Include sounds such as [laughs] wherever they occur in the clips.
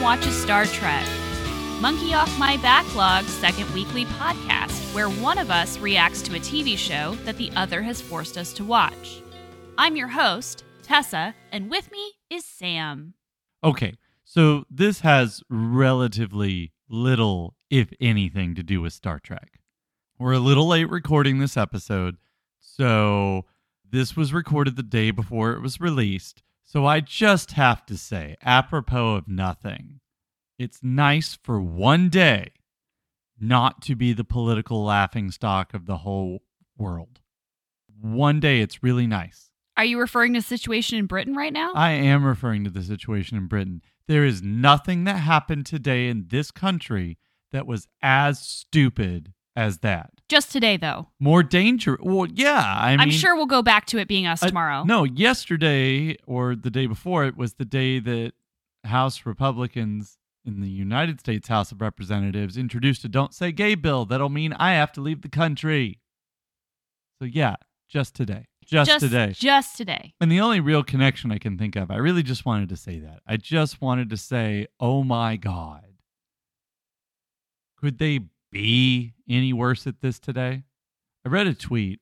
Watches Star Trek, Monkey Off My Backlog's second weekly podcast, where one of us reacts to a TV show that the other has forced us to watch. I'm your host, Tessa, and with me is Sam. Okay, so this has relatively little, if anything, to do with Star Trek. We're a little late recording this episode, so this was recorded the day before it was released. So I just have to say, apropos of nothing, it's nice for one day not to be the political laughing stock of the whole world. One day it's really nice. Are you referring to the situation in Britain right now? I am referring to the situation in Britain. There is nothing that happened today in this country that was as stupid as that. Just today, though. More danger. Well, yeah. I mean, I'm sure we'll go back to it being us uh, tomorrow. no, yesterday or the day before it was the day that House Republicans in the United States House of Representatives introduced a "Don't Say Gay" bill that'll mean I have to leave the country. So yeah, just today. Just, just today. Just today. And the only real connection I can think of, I really just wanted to say that. I just wanted to say, oh my God. Could they be any worse at this today? I read a tweet.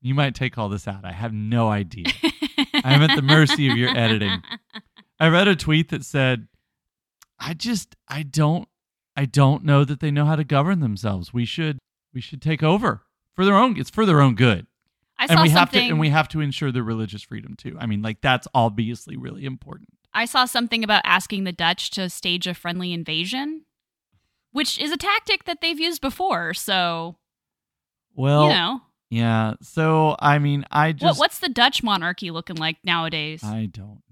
You might take all this out. I have no idea. [laughs] I'm at the mercy of your editing. [laughs] I read a tweet that said, I just I don't I don't know that they know how to govern themselves. We should we should take over for their own it's for their own good I saw and we have to something. and we have to ensure their religious freedom too. I mean, like that's obviously really important. I saw something about asking the Dutch to stage a friendly invasion, which is a tactic that they've used before. So, Well, you know, yeah. So I mean, I what, just what's the Dutch monarchy looking like nowadays? I, don't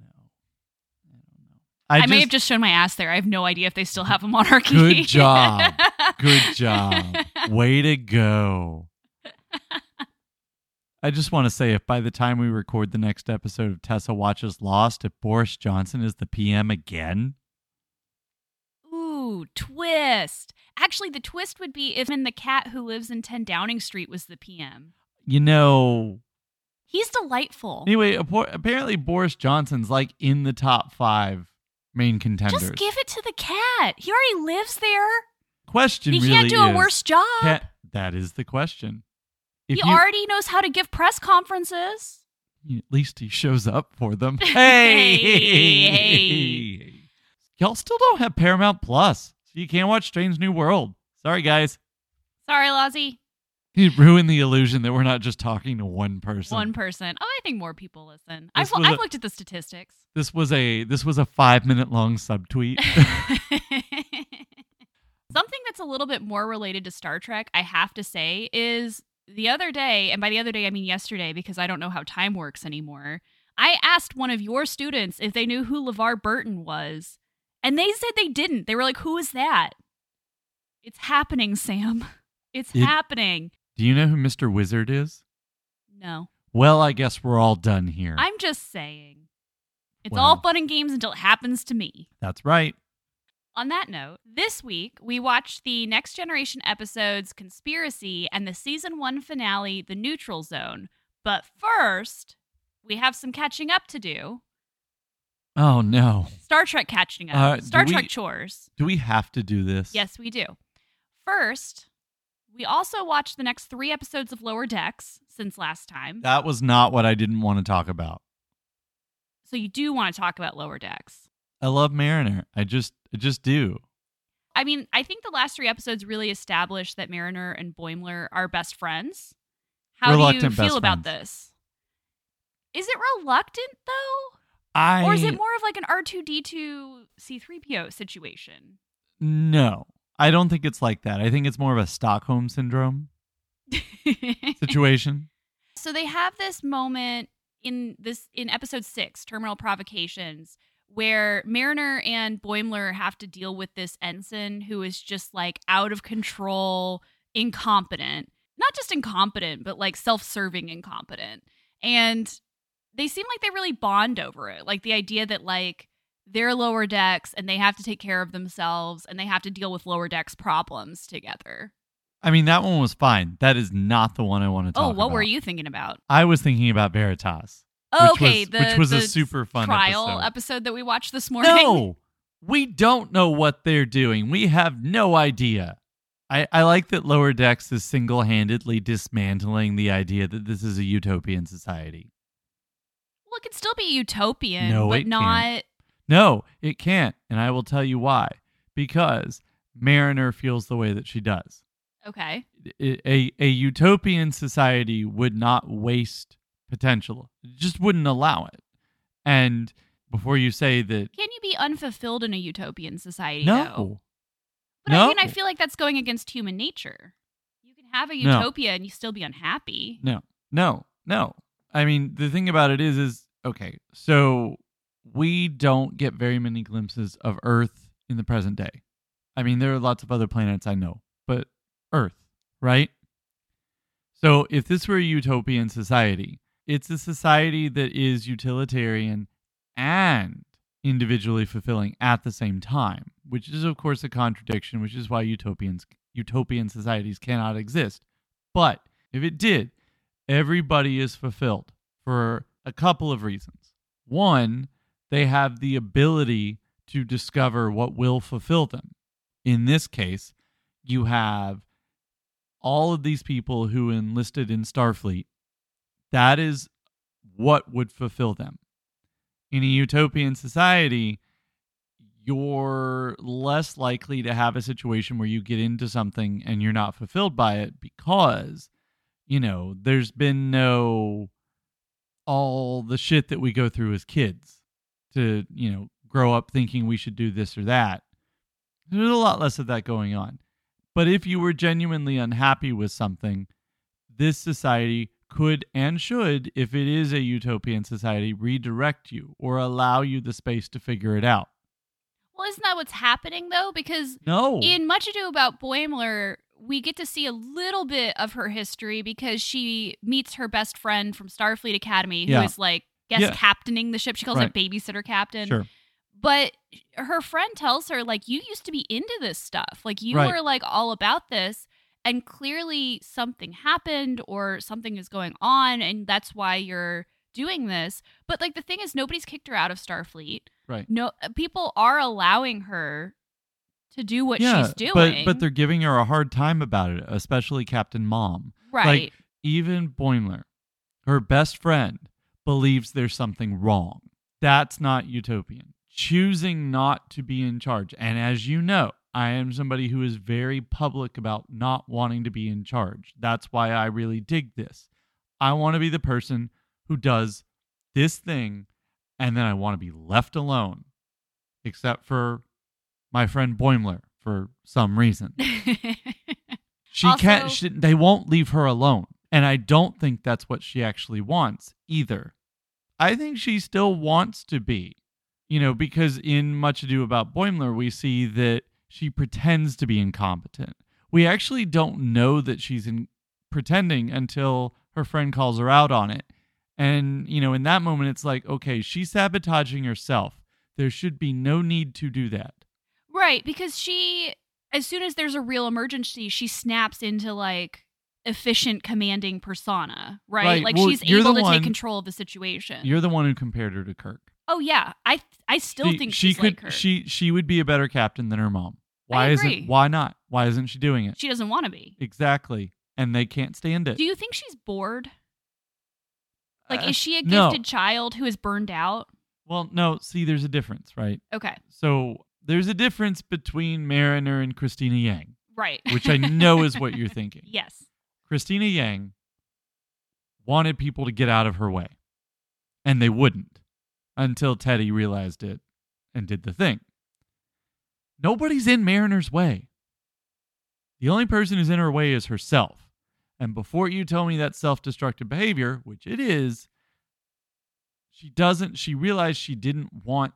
know. I, may have just shown my ass there. I have no idea if they still have a monarchy. Good job. good [laughs] job. Way to go. I just want to say if by the time we record the next episode of Tessa Watches Lost, if Boris Johnson is the PM again, Ooh, twist. Actually, the twist would be if in the cat who lives in 10 Downing Street was the PM. you know, He's delightful. Anyway, apparently Boris Johnson's like in the top five main contenders. Just give it to the cat. He already lives there. question He really can't do a worse job. can- that is the question. If he you, already knows how to give press conferences. at least he shows up for them. Hey, [laughs] Hey, hey. y'all still don't have Paramount Plus, so you can't watch Strange New World. Sorry, guys. Sorry, Lozzie. You ruined the illusion that we're not just talking to one person. One person. Oh, I think more people listen. I've, I've a- looked at the statistics. This was a this was a five minute long subtweet. [laughs] [laughs] Something that's a little bit more related to Star Trek, I have to say, is the other day, and by the other day, I mean yesterday, because I don't know how time works anymore. I asked one of your students if they knew who LeVar Burton was, and they said they didn't. They were like, Who is that? It's happening, Sam. [laughs] It's It- happening. Do you know who Mr. Wizard is? No. Well, I guess we're all done here. I'm just saying. It's Well. all fun and games until it happens to me. That's right. On that note, this week we watched the Next Generation episodes Conspiracy and the season one finale, The Neutral Zone. But first, we have some catching up to do. Oh no. Star Trek catching up. Uh, Star we- Trek chores. Do we have to do this? Yes, we do. First, we also watched the next three episodes of Lower Decks since last time. That was not what I didn't want to talk about. So you do want to talk about Lower Decks. I love Mariner. I just I just do. I mean, I think the last three episodes really established that Mariner and Boimler are best friends. How do you feel about friends. this? Is it reluctant though? I Or is it more of like an R2D2 C3PO situation? No. I don't think it's like that. I think it's more of a Stockholm syndrome situation. [laughs] so they have this moment in this in episode 6, Terminal Provocations, where Mariner and Boimler have to deal with this ensign who is just like out of control, incompetent. Not just incompetent, but like self-serving incompetent. And they seem like they really bond over it. Like the idea that like they're lower decks and they have to take care of themselves and they have to deal with lower decks problems together. I mean, that one was fine. That is not the one I want to oh, talk Oh, about. what were you thinking about? I was thinking about Veritas. Oh, which okay, was, the, which was the a super fun trial episode. episode that we watched this morning. No, [laughs] We don't know what they're doing. We have no idea. I, I like that Lower Decks is single handedly dismantling the idea that this is a utopian society. Well, it could still be utopian, No, but not. can't. No, it can't. And I will tell you why. Because Mariner feels the way that she does. Okay. A, a utopian society would not waste potential, it just wouldn't allow it. And before you say that, Can you be unfulfilled in a utopian society? no, Though? But I mean, I feel like that's going against human nature. You can have a No. utopia and you still be unhappy. No, no, no. I mean, the thing about it is, is okay. So we don't get very many glimpses of Earth in the present day. I mean, there are lots of other planets I know, but Earth, right? So if this were a utopian society, it's a society that is utilitarian and individually fulfilling at the same time, which is of course a contradiction, which is why utopians utopian societies cannot exist. But if it did, everybody is fulfilled for a couple of reasons. One, they have the ability to discover what will fulfill them. In this case, you have all of these people who enlisted in Starfleet. That is what would fulfill them. In a utopian society, you're less likely to have a situation where you get into something and you're not fulfilled by it because you know there's been no all the shit that we go through as kids to you know grow up thinking we should do this or that there's a lot less of that going on but if you were genuinely unhappy with something this society could and should if it is a utopian society redirect you or allow you the space to figure it out Well, isn't that what's happening though? Because no in Much Ado About Boimler, we get to see a little bit of her history because she meets her best friend from Starfleet Academy, who is Yeah. like guest Yeah. captaining the ship. She calls Right. it babysitter captain. sure But her friend tells her, like, you used to be into this stuff. Like, you Right. were like all about this. And clearly something happened or something is going on. And that's why you're doing this. But like, the thing is, nobody's kicked her out of Starfleet. right No, people are allowing her to do what yeah she's doing. but but they're giving her a hard time about it especially captain mom right. Like, even Boimler, her best friend, believes there's something wrong. That's not utopian. Choosing not to be in charge. And as you know, I am somebody who is very public about not wanting to be in charge. That's why I really dig this. I want to be the person who does this thing and then I want to be left alone, except for my friend Boimler for some reason. [laughs] She Also- can't. She, they won't leave her alone, and I don't think that's what she actually wants either. I think she still wants to be, you know, because in Much Ado About Boimler, we see that she pretends to be incompetent. We actually don't know that she's in pretending until her friend calls her out on it, and you know, in that moment, it's like, okay, she's sabotaging herself. There should be no need to do that. right. Because she, as soon as there's a real emergency, she snaps into like efficient commanding persona, right? Right. Like Well, she's able to one- take control of the situation. You're the one who compared her to Kirk. oh, yeah. I, I still she, think she she's could like she she would be a better captain than her mom. Why isn't why not? Why isn't she doing it? she doesn't want to be. Exactly. And they can't stand it. Do you think she's bored? Like, Uh, is she a no. gifted child who is burned out? Well, no, see there's a difference, right? Okay. So there's a difference between Mariner and Cristina Yang, Right. which I know is what you're [laughs] thinking. yes. Cristina Yang wanted people to get out of her way. And they wouldn't until Teddy realized it and did the thing. Nobody's in Mariner's way. The only person who's in her way is herself. And before you tell me that's self destructive behavior, which it is, she doesn't, she realized she didn't want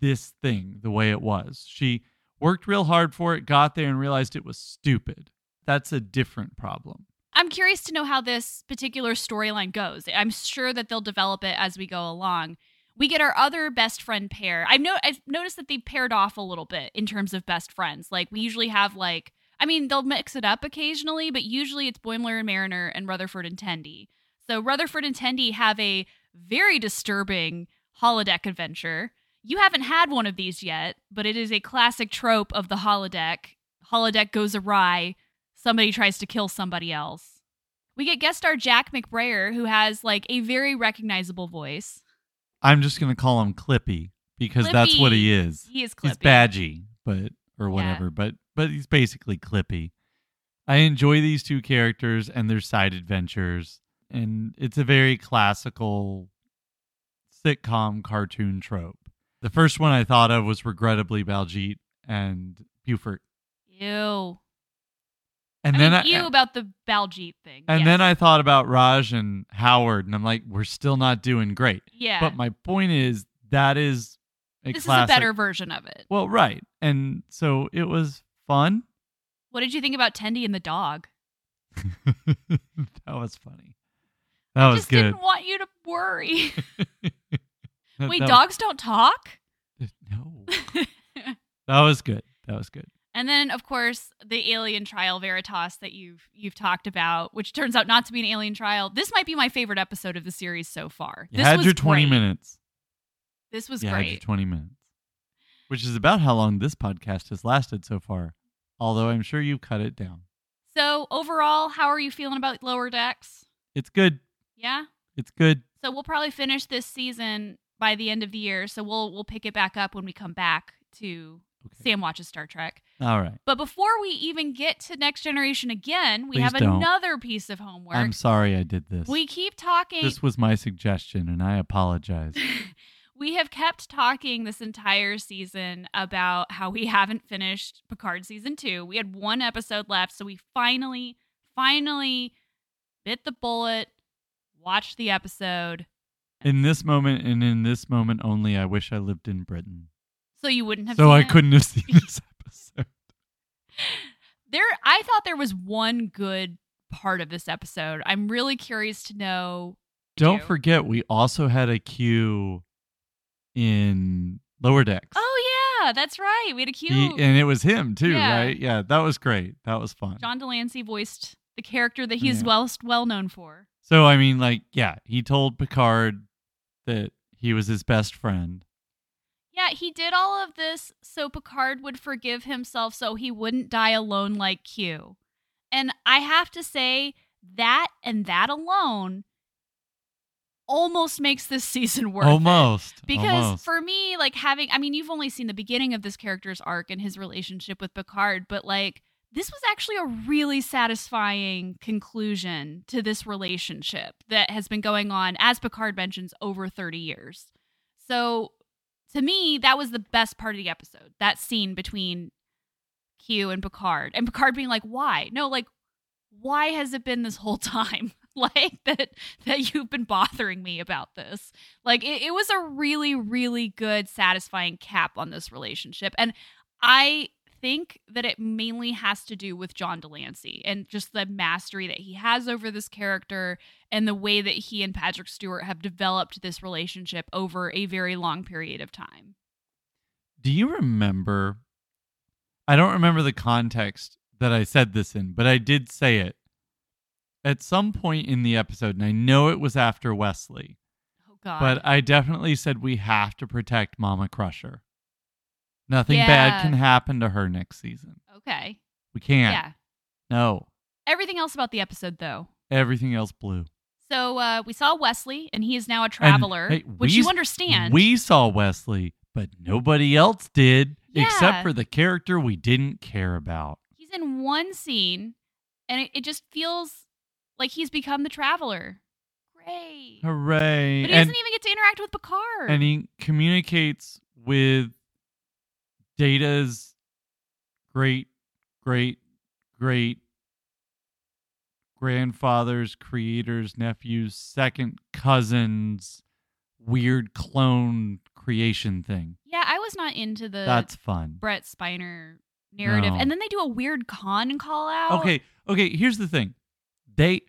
this thing the way it was. She worked real hard for it, got there, and realized it was stupid. That's a different problem. I'm curious to know how this particular storyline goes. I'm sure that they'll develop it as we go along. We get our other best friend pair. I've, no- I've noticed that they've paired off a little bit in terms of best friends. Like we usually have like, I mean, they'll mix it up occasionally, but usually it's Boimler and Mariner and Rutherford and Tendi. So Rutherford and Tendi have a very disturbing holodeck adventure. You haven't had one of these yet, but it is a classic trope of the holodeck. Holodeck goes awry, somebody tries to kill somebody else. We get guest star Jack McBrayer, who has like a very recognizable voice. I'm just gonna call him Clippy because that's what he is. He is Clippy. He's Badgey, but or whatever, but but he's basically Clippy. I enjoy these two characters and their side adventures, and it's a very classical sitcom cartoon trope. The first one I thought of was regrettably Baljeet and Buford, Ew. And I then mean, I ew about the Baljeet thing. and yes. then I thought about Raj and Howard, and I'm like, we're still not doing great. yeah. But my point is that is a this classic. is a better version of it. Well, right, and so it was fun. What did you think about Tendi and the dog? [laughs] that was funny. That was Just good. didn't want you to worry. That- [laughs] Wait, that- dogs don't talk? [laughs] No, that was good. That was good. And then, of course, the alien trial Veritas that you've you've talked about, which turns out not to be an alien trial. This might be my favorite episode of the series so far. You this had was your 20 great. minutes. This was You had your 20 minutes, which is about how long this podcast has lasted so far. Although I'm sure you've cut it down. So overall, how are you feeling about Lower Decks? It's good. Yeah. It's good. So we'll probably finish this season by the end of the year. So we'll we'll pick it back up when we come back to Okay. Sam watches Star Trek. All right. But before we even get to Next Generation again, we Please have don't. another piece of homework. I'm sorry I did this. we keep talking. this was my suggestion, and I apologize. [laughs] we have kept talking this entire season about how we haven't finished Picard season two. We had one episode left, so we finally, finally bit the bullet, watched the episode. In this moment, and in this moment only, I wish I lived in Britain. So you wouldn't have So I it? couldn't have seen [laughs] this episode. There I thought there was one good part of this episode. I'm really curious to know Don't do. forget, we also had a Q in Lower Decks. Oh yeah, that's right. We had a Q. He- and it was him too, Yeah. right? Yeah, that was great. That was fun. John de Lancie voiced the character that he's Yeah. well well known for. So I mean, like, yeah, he told Picard that he was his best friend. Yeah, he did all of this so Picard would forgive himself so he wouldn't die alone like Q. And I have to say, that and that alone almost makes this [laughs] season worth it. almost, Because almost. for me, like having, I mean, you've only seen the beginning of this character's arc and his relationship with Picard, but like, this was actually a really satisfying conclusion to this relationship that has been going on, as Picard mentions, over 30 years. So to me, that was the best part of the episode. That scene between Q and Picard. And Picard being like, why? No, like, why has it been this whole [laughs] time? [laughs] like that that you've been bothering me about this. Like it, it was a really, really good, satisfying cap on this relationship. And I think that it mainly has to do with John de Lancie and just the mastery that he has over this character and the way that he and Patrick Stewart have developed this relationship over a very long period of time. Do you remember? I don't remember the context that I said this in, but I did say it at some point in the episode, and I know it was after Wesley, Oh God. but I definitely said we have to protect Mama Crusher. Nothing Yeah. bad can happen to her next season. okay. We can't. Yeah. No. Everything else about the episode though. Everything else blue. So uh, we saw Wesley, and he is now a traveler, hey, which we- you understand. We saw Wesley, but nobody else did, Yeah. except for the character we didn't care about. he's in one scene, and it, it just feels like he's become the traveler. Great. Hooray! But he and, doesn't even get to interact with Picard. and he communicates with Data's great, great, great grandfather's creator's nephew's second cousin's weird clone creation thing. yeah, I was not into the That's fun. Brent Spiner narrative. No. And then they do a weird con call out. Okay, okay, here's the thing. They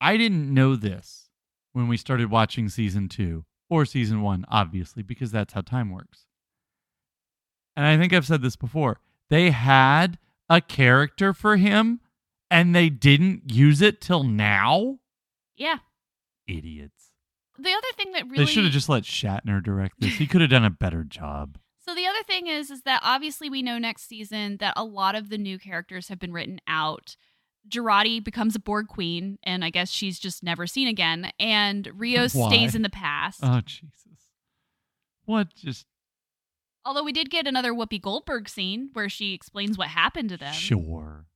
I didn't know this when we started watching season 2 or season 1 obviously because that's how time works. And I think I've said this before. They had a character for him and they didn't use it till now? Yeah. Idiots. the other thing that really They should have just let Shatner direct this. He could have done a better job. [laughs] So the other thing is is that obviously we know next season that a lot of the new characters have been written out. Jurati becomes a Borg queen, and I guess she's just never seen again. And Rios Why? stays in the past. Oh Jesus! What just Although we did get another Whoopi Goldberg scene where she explains what happened to them. sure?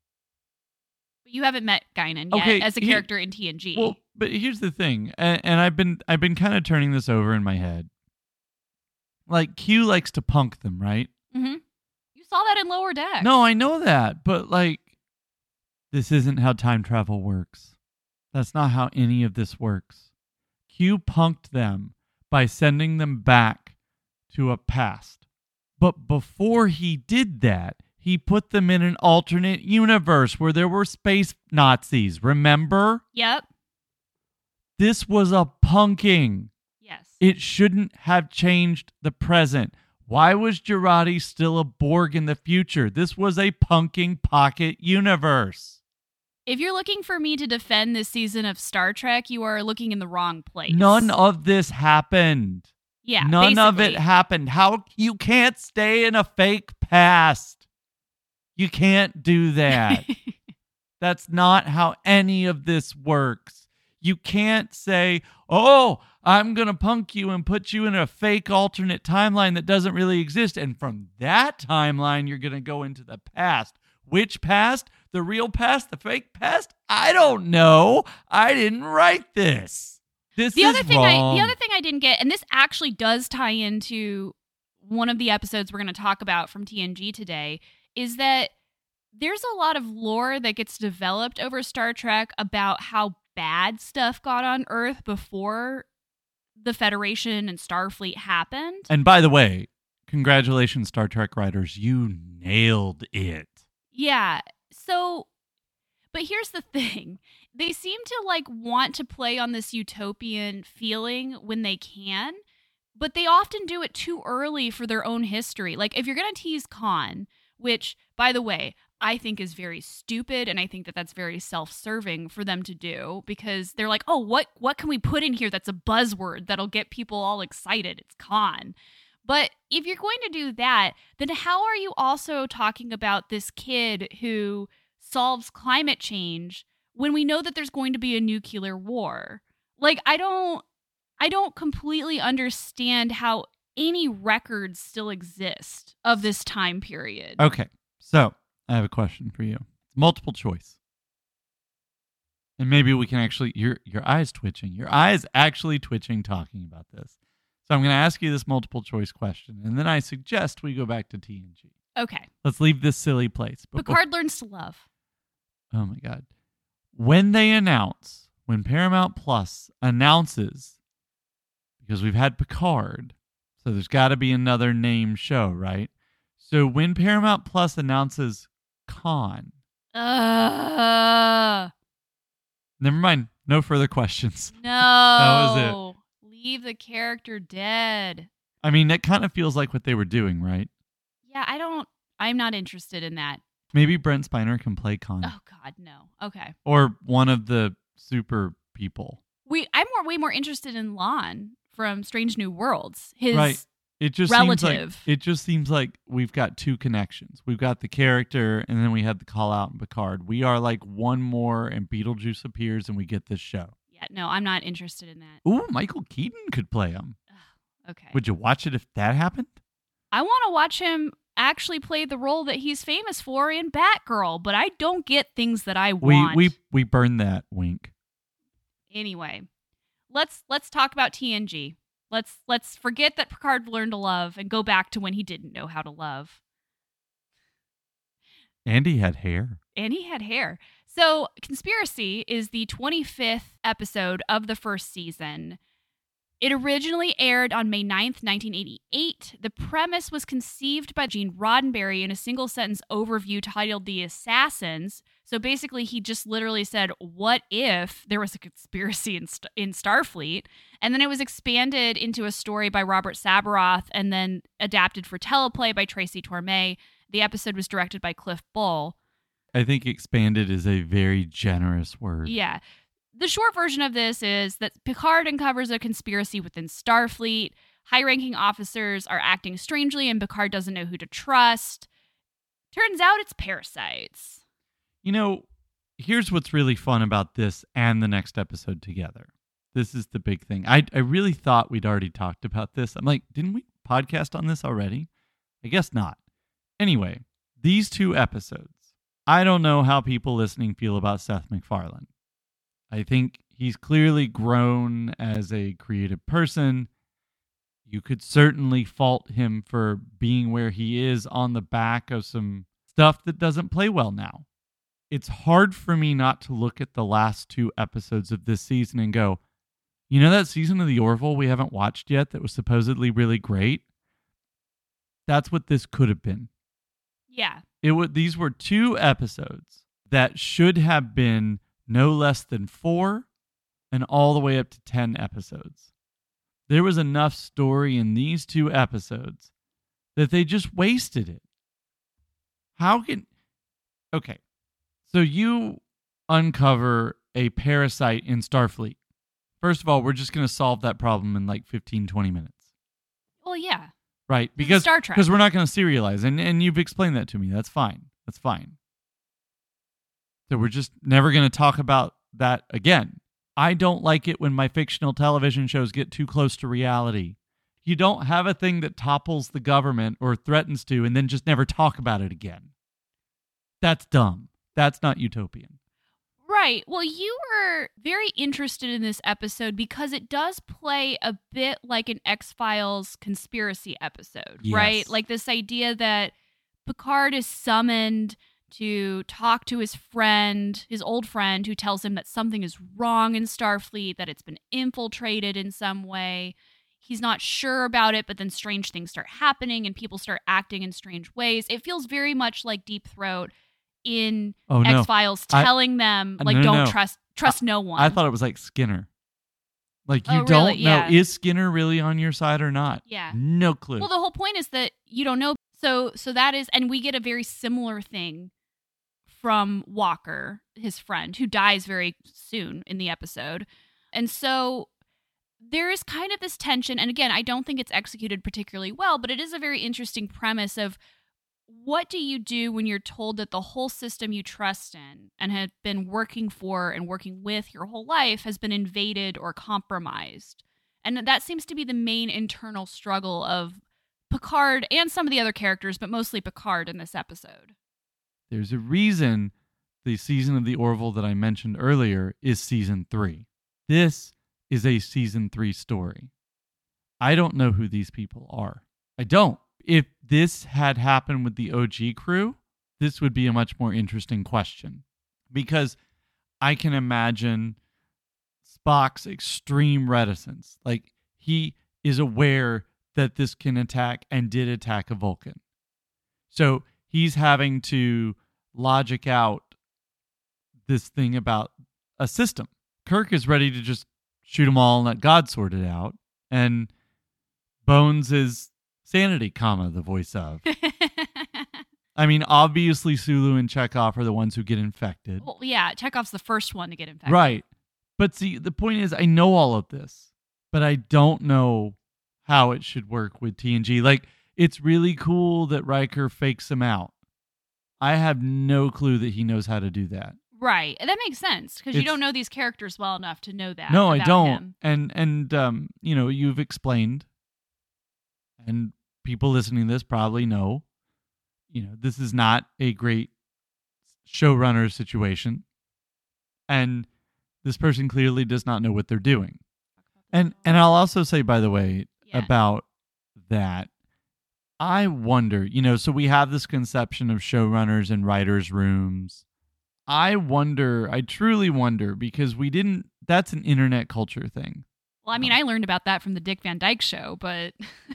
You haven't met Guinan yet Okay, as a character in TNG. Well, but here's the thing, and, and I've been I've been kind of turning this over in my head. Like Q likes to punk them, right? hmm You saw that in Lower Deck. No, I know that, but like, this isn't how time travel works. That's not how any of this works. Q punked them by sending them back to a past. But before he did that, he put them in an alternate universe where there were space Nazis. Remember? Yep. This was a punking. Yes. It shouldn't have changed the present. Why was Jurati still a Borg in the future? This was a punking pocket universe. if you're looking for me to defend this season of Star Trek, you are looking in the wrong place. None of this happened. yeah, None of it happened. How you can't stay in a fake past. You can't do that. [laughs] That's not how any of this works. You can't say, "Oh, I'm going to punk you and put you in a fake alternate timeline that doesn't really exist." And from that timeline, you're going to go into the past. Which past? The real past? The fake past? I don't know. I didn't write this. This the is other thing wrong. I the other thing I didn't get, and this actually does tie into one of the episodes we're going to talk about from TNG today, is that there's a lot of lore that gets developed over Star Trek about how bad stuff got on Earth before the Federation and Starfleet happened. And by the way, congratulations, Star Trek writers. You nailed it. Yeah. So, but here's the [laughs] thing they seem to like want to play on this utopian feeling when they can, but they often do it too early for their own history. Like, if you're going to tease Khan, which, by the way, I think is very stupid, and I think that that's very self-serving for them to do because they're like, "Oh, what what can we put in here that's a buzzword that'll get people all excited?" It's Khan." But if you're going to do that, then how are you also talking about this kid who solves climate change when we know that there's going to be a nuclear war? Like I don't I don't completely understand how any records still exist of this time period. Okay. So I have a question for you. It's multiple choice. And maybe we can actually your your eyes twitching. Your eyes actually twitching talking about this. So I'm going to ask you this multiple choice question, and then I suggest we go back to TNG. Okay. Let's leave this silly place. But Picard learns to love. Oh my God. When they announce, when Paramount Plus announces, because we've had Picard, so there's got to be another name show, right? So when Paramount Plus announces Khan, Uh never mind, no further questions. [laughs] no. That was it. Leave the character dead. I mean, it kind of feels like what they were doing, right? Yeah, I don't I'm not interested in that. Maybe Brent Spiner can play Khan Oh god, no. Okay. or one of the super people. We I'm more way more interested in La'an from Strange New Worlds. His Right. It just seems Relative. like it just seems like we've got two connections. We've got the character, and then we had the call out in Picard. We are like one more, and Beetlejuice appears, and we get this show. Yeah, no, I'm not interested in that. Ooh, Michael Keaton could play him. Okay. Would you watch it if that happened? I want to watch him actually play the role that he's famous for in Batgirl, but I don't get things that I We want. we we burn that wink. anyway, let's let's talk about TNG. Let's let's forget that Picard learned to love and go back to when he didn't know how to love. Andy had hair. And he had hair. So, Conspiracy is the 25th episode of the first season. It originally aired on May 9th, 1988. The premise was conceived by Gene Roddenberry in a single sentence overview titled The Assassins. So basically, he just literally said, What if there was a conspiracy in, St- in Starfleet? And then it was expanded into a story by Robert Sabaroff and then adapted for teleplay by Tracy Torme. The episode was directed by Cliff Bole. I think expanded is a very generous word. Yeah. the short version of this is that Picard uncovers a conspiracy within Starfleet. High ranking officers are acting strangely, and Picard doesn't know who to trust. Turns out it's parasites. You know, here's what's really fun about this and the next episode together. This is the big thing. I, I really thought we'd already talked about this. I'm like, didn't we podcast on this already? I guess not. Anyway, these two episodes, I don't know how people listening feel about Seth MacFarlane. I think he's clearly grown as a creative person. You could certainly fault him for being where he is on the back of some stuff that doesn't play well now. It's hard for me not to look at the last two episodes of this season and go, you know that season of The Orville we haven't watched yet that was supposedly really great? That's what this could have been. Yeah. It would these were two episodes that should have been no less than 4 and all the way up to 10 episodes. There was enough story in these two episodes that they just wasted it. How can Okay. So you uncover a parasite in Starfleet. First of all, we're just going to solve that problem in like 15 20 minutes. Well, yeah. Right? Because Star Trek. because we're not going to serialize and and you've explained that to me. That's fine. That's fine. So we're just never going to talk about that again. I don't like it when my fictional television shows get too close to reality. You don't have a thing that topples the government or threatens to and then just never talk about it again. That's dumb. That's not utopian. Right. Well, you were very interested in this episode because it does play a bit like an X Files conspiracy episode, right? Like this idea that Picard is summoned to talk to his friend, his old friend, who tells him that something is wrong in Starfleet, that it's been infiltrated in some way. He's not sure about it, but then strange things start happening and people start acting in strange ways. It feels very much like Deep Throat in Oh no. X Files I- telling them Uh, like no, no, don't trust trust no one. I thought it was like Skinner. Like you Oh, don't really? know Yeah. is Skinner really on your side or not? yeah. No clue. Well, the whole point is that you don't know. So so that is, and we get a very similar thing from Walker, his friend, who dies very soon in the episode, and so there is kind of this tension. And again, I don't think it's executed particularly well, but it is a very interesting premise of what do you do when you're told that the whole system you trust in and have been working for and working with your whole life has been invaded or compromised? And that seems to be the main internal struggle of Picard and some of the other characters, but mostly Picard in this episode. There's a reason the season of the Orville that I mentioned earlier is season three. This is a season three story. I don't know who these people are. I don't. If this had happened with the OG crew, this would be a much more interesting question because I can imagine Spock's extreme reticence. Like he is aware that this can attack and did attack a Vulcan. So he's having to logic out this thing about a system. Kirk is ready to just shoot them all and let God sort it out. And Bones is sanity, comma, the voice of. [laughs] I mean, obviously Sulu and Chekov are the ones who get infected. well, yeah, Chekov's the first one to get infected. Right. But see, the point is, I know all of this, but I don't know how it should work with TNG. Like, it's really cool that Riker fakes him out. I have no clue that he knows how to do that. Right. That makes sense because you don't know these characters well enough to know that. no, I don't. him. And and um, you know, you've explained, and people listening to this probably know. You know, this is not a great showrunner situation, and this person clearly does not know what they're doing. And and I'll also say, by the way, Yeah. about that, I wonder. You know, so we have this conception of showrunners and writers' rooms. I wonder. I truly wonder because we didn't. That's an internet culture thing. Well, I mean, I learned about that from the Dick Van Dyke show, but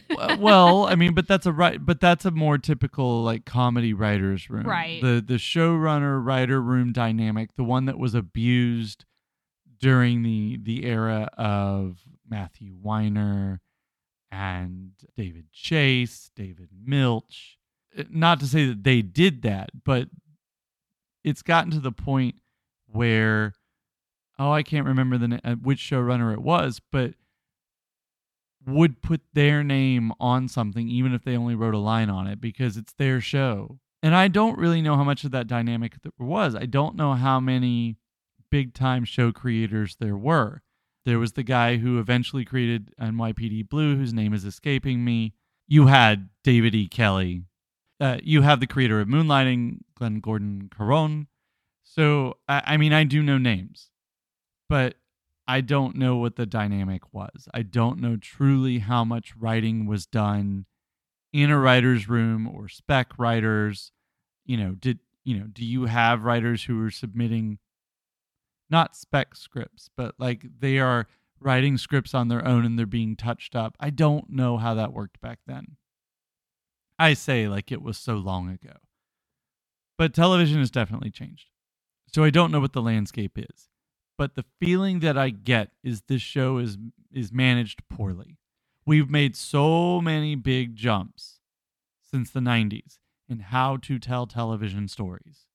[laughs] well, I mean, but that's a right, but that's a more typical like comedy writers room, Right. The the showrunner writer room dynamic, the one that was abused during the the era of Matthew Weiner and David Chase, David Milch. Uh, Not to say that they did that, but it's gotten to the point where oh, I can't remember the uh, which showrunner it was, but would put their name on something even if they only wrote a line on it because it's their show. And I don't really know how much of that dynamic there was. I don't know how many big time show creators there were. There was the guy who eventually created NYPD Blue, whose name is escaping me. You had David E. Kelley. Uh, you have the creator of Moonlighting, Glenn Gordon Caron. So, I, I mean, I do know names, but I don't know what the dynamic was. I don't know truly how much writing was done in a writer's room or spec writers. You know, did you know, do you have writers who are submitting not spec scripts, but like they are writing scripts on their own and they're being touched up? I don't know how that worked back then. I say like it was so long ago. But television has definitely changed. So I don't know what the landscape is. But the feeling that I get is this show is is managed poorly. We've made so many big jumps since the 90s in how to tell television stories.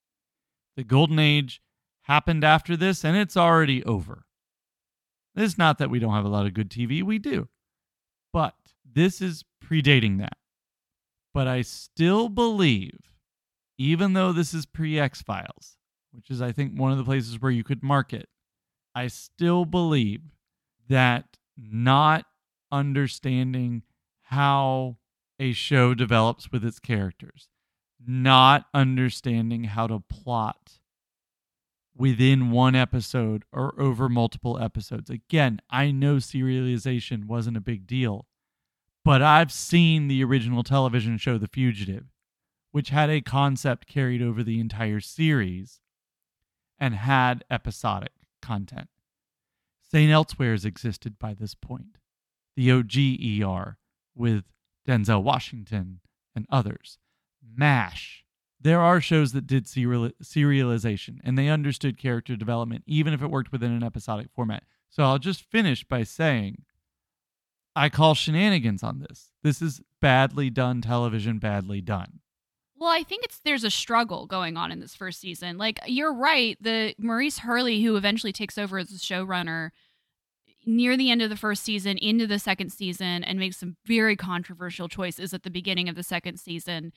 The golden age happened after this and it's already over. It's not that we don't have a lot of good TV, we do. But this is predating that. But I still believe, even though this is pre X Files, which is, I think, one of the places where you could market, I still believe that not understanding how a show develops with its characters, not understanding how to plot within one episode or over multiple episodes. Again, I know serialization wasn't a big deal, but I've seen the original television show The Fugitive, which had a concept carried over the entire series and had episodic content. St. Elsewhere's existed by this point. The OG ER with Denzel Washington and others. MASH. There are shows that did serial- serialization and they understood character development, even if it worked within an episodic format. So I'll just finish by saying I call shenanigans on this. This is badly done television, badly done. Well, I think it's there's a struggle going on in this first season. Like you're right, the Maurice Hurley who eventually takes over as the showrunner near the end of the first season into the second season and makes some very controversial choices at the beginning of the second season.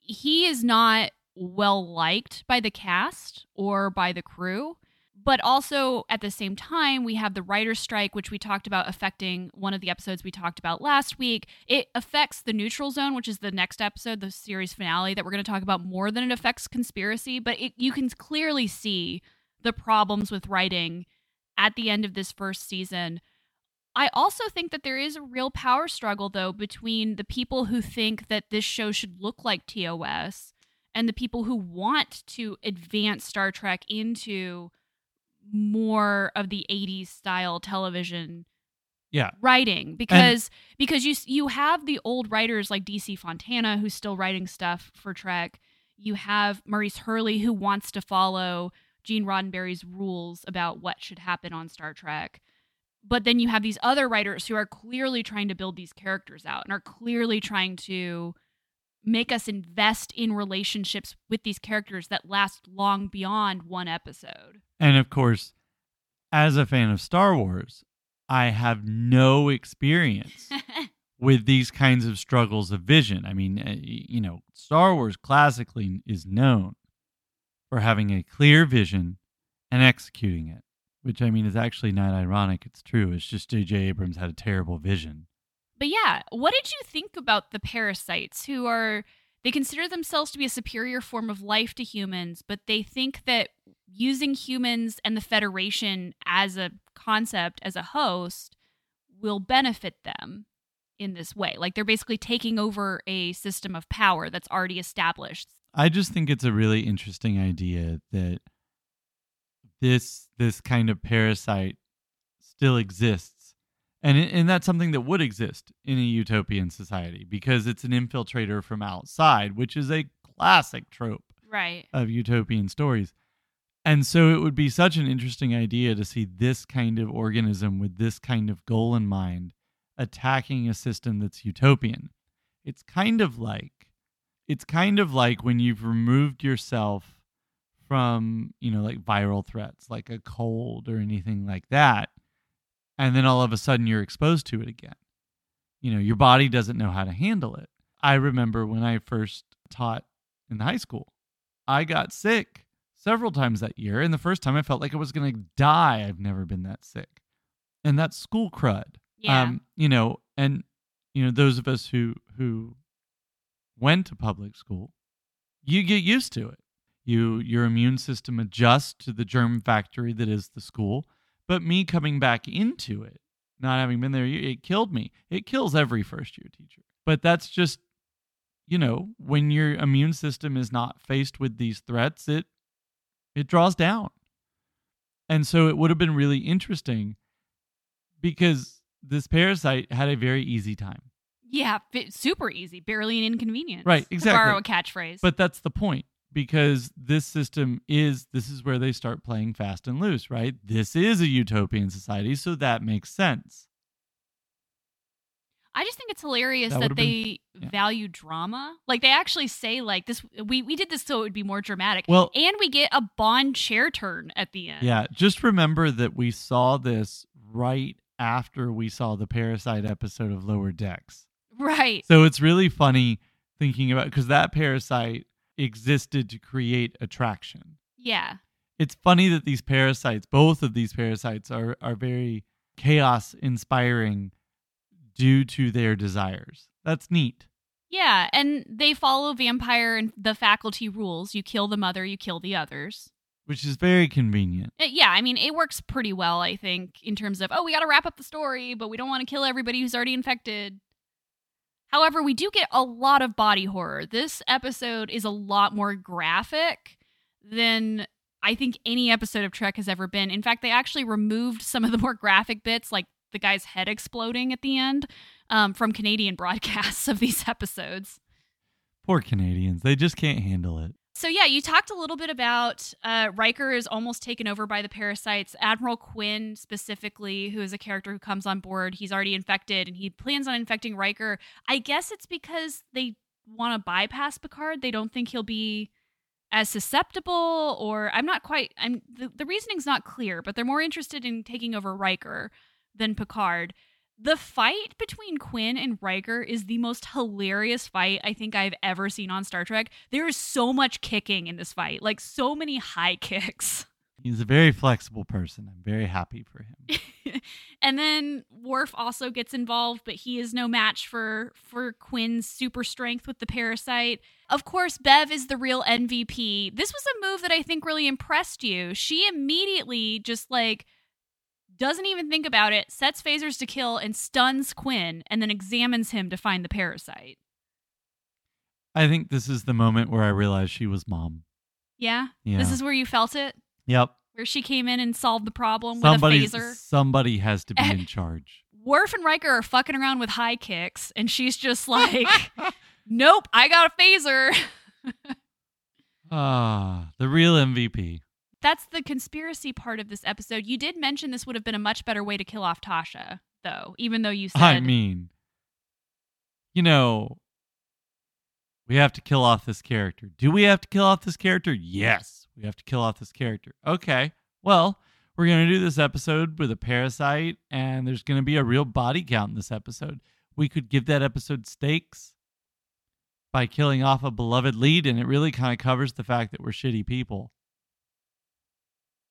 He is not well liked by the cast or by the crew. But also at the same time, we have the writer's strike, which we talked about affecting one of the episodes we talked about last week. It affects the neutral zone, which is the next episode, the series finale that we're going to talk about more than it affects conspiracy. But it, you can clearly see the problems with writing at the end of this first season. I also think that there is a real power struggle, though, between the people who think that this show should look like TOS and the people who want to advance Star Trek into more of the 80s style television yeah. writing because and, because you you have the old writers like DC Fontana who's still writing stuff for Trek. You have Maurice Hurley who wants to follow Gene Roddenberry's rules about what should happen on Star Trek. But then you have these other writers who are clearly trying to build these characters out and are clearly trying to make us invest in relationships with these characters that last long beyond one episode. And of course, as a fan of Star Wars, I have no experience [laughs] with these kinds of struggles of vision. I mean, uh, you know, Star Wars classically is known for having a clear vision and executing it, which I mean is actually not ironic. It's true. It's just J.J. Abrams had a terrible vision. But yeah, what did you think about the parasites who are they consider themselves to be a superior form of life to humans, but they think that using humans and the Federation as a concept, as a host, will benefit them in this way. Like they're basically taking over a system of power that's already established. I just think it's a really interesting idea that this this kind of parasite still exists and and that's something that would exist in a utopian society because it's an infiltrator from outside which is a classic trope right of utopian stories and so it would be such an interesting idea to see this kind of organism with this kind of goal in mind attacking a system that's utopian it's kind of like it's kind of like when you've removed yourself from, you know, like viral threats, like a cold or anything like that. And then all of a sudden you're exposed to it again. You know, your body doesn't know how to handle it. I remember when I first taught in high school, I got sick several times that year. And the first time I felt like I was going to die. I've never been that sick. And that's school crud. Yeah. Um, you know, and you know, those of us who who went to public school, you get used to it. You your immune system adjusts to the germ factory that is the school. But me coming back into it, not having been there, it killed me. It kills every first year teacher. But that's just you know, when your immune system is not faced with these threats, it it draws down. And so it would have been really interesting because this parasite had a very easy time. yeah, super easy, barely an inconvenience. Right, To exactly. borrow a catchphrase. But that's the point because this system is this is where they start playing fast and loose, right? This is a utopian society, so that makes sense. I just think it's hilarious That that, they been- yeah. value drama. Like they actually say like this we we did this so it would be more dramatic. Well, and we get a Bond chair turn at the end. yeah, just remember that we saw this right after we saw the parasite episode of Lower Decks. Right. So it's really funny thinking about because that parasite existed to create attraction. Yeah. It's funny that these parasites, both of these parasites, are are very chaos inspiring due to their desires. That's neat. Yeah, and they follow vampire and the faculty rules. You kill the mother, you kill the others. Which is very convenient. Uh, Yeah, I mean, it works pretty well, I think, in terms of, oh, we got to wrap up the story, but we don't want to kill everybody who's already infected. However, we do get a lot of body horror. This episode is a lot more graphic than I think any episode of Trek has ever been. In fact, they actually removed some of the more graphic bits, like the guy's head exploding at the end, um, from Canadian broadcasts of these [laughs] episodes. Poor Canadians. They just can't handle it. So yeah, you talked a little bit about uh, Riker is almost taken over by the parasites. Admiral Quinn specifically, who is a character who comes on board, he's already infected and he plans on infecting Riker. I guess it's because they want to bypass Picard. They don't think he'll be as susceptible, or I'm not quite. I'm the, the reasoning's not clear, but they're more interested in taking over Riker than Picard. The fight between Quinn and Riker is the most hilarious fight I think I've ever seen on Star Trek. There is so much kicking in this fight, like so many high [laughs] kicks. He's a very flexible person. I'm very happy for him. [laughs] and then Worf also gets involved, but he is no match for for Quinn's super strength with the parasite. Of course, Bev is the real MVP. This was a move that I think really impressed you. She immediately just like doesn't even think about it, sets phasers to kill and stuns Quinn and then examines him to find the parasite. I think this is the moment where I realized she was mom. Yeah? Yeah. This is where you felt it? yep. Where she came in and solved the problem Somebody with a phaser? somebody has to be in [laughs] charge. Worf and Riker are fucking around with high kicks, and she's just like, [laughs] nope, I got a phaser. [laughs] Ah, the real MVP. That's the conspiracy part of this episode. You did mention this would have been a much better way to kill off Tasha, though, even though you said. I mean, you know, we have to kill off this character. Do we have to kill off this character? Yes, we have to kill off this character. Okay, well, we're going to do this episode with a parasite, and there's going to be a real body count in this episode. We could give that episode stakes by killing off a beloved lead, and it really kind of covers the fact that we're shitty people.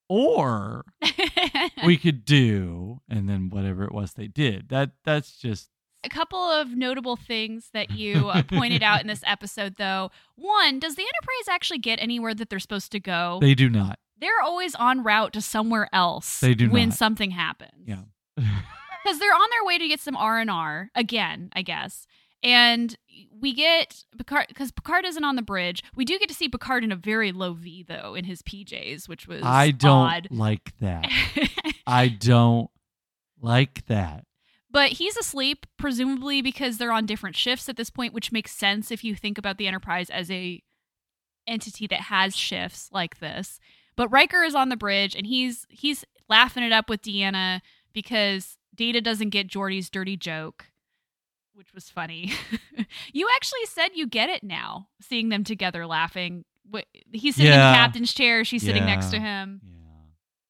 Or [laughs] we could do, and then whatever it was they did. That that's just a couple of notable things that [laughs] you uh, pointed out in this episode, though. One, does the Enterprise actually get anywhere that they're supposed to go? they do not. They're always en route to somewhere else They do when not. something happens. Yeah. [laughs] because they're on their way to get some R and R again, I guess. And we get Picard because Picard isn't on the bridge. We do get to see Picard in a very low V though in his PJs, which was I don't odd. like that. [laughs] I don't like that. but he's asleep, presumably because they're on different shifts at this point, which makes sense if you think about the Enterprise as a entity that has shifts like this. But Riker is on the bridge and he's he's laughing it up with Deanna because Data doesn't get Geordi's dirty joke, which was funny. [laughs] you actually said you get it now, seeing them together laughing. He's sitting in the captain's chair. She's sitting next to him.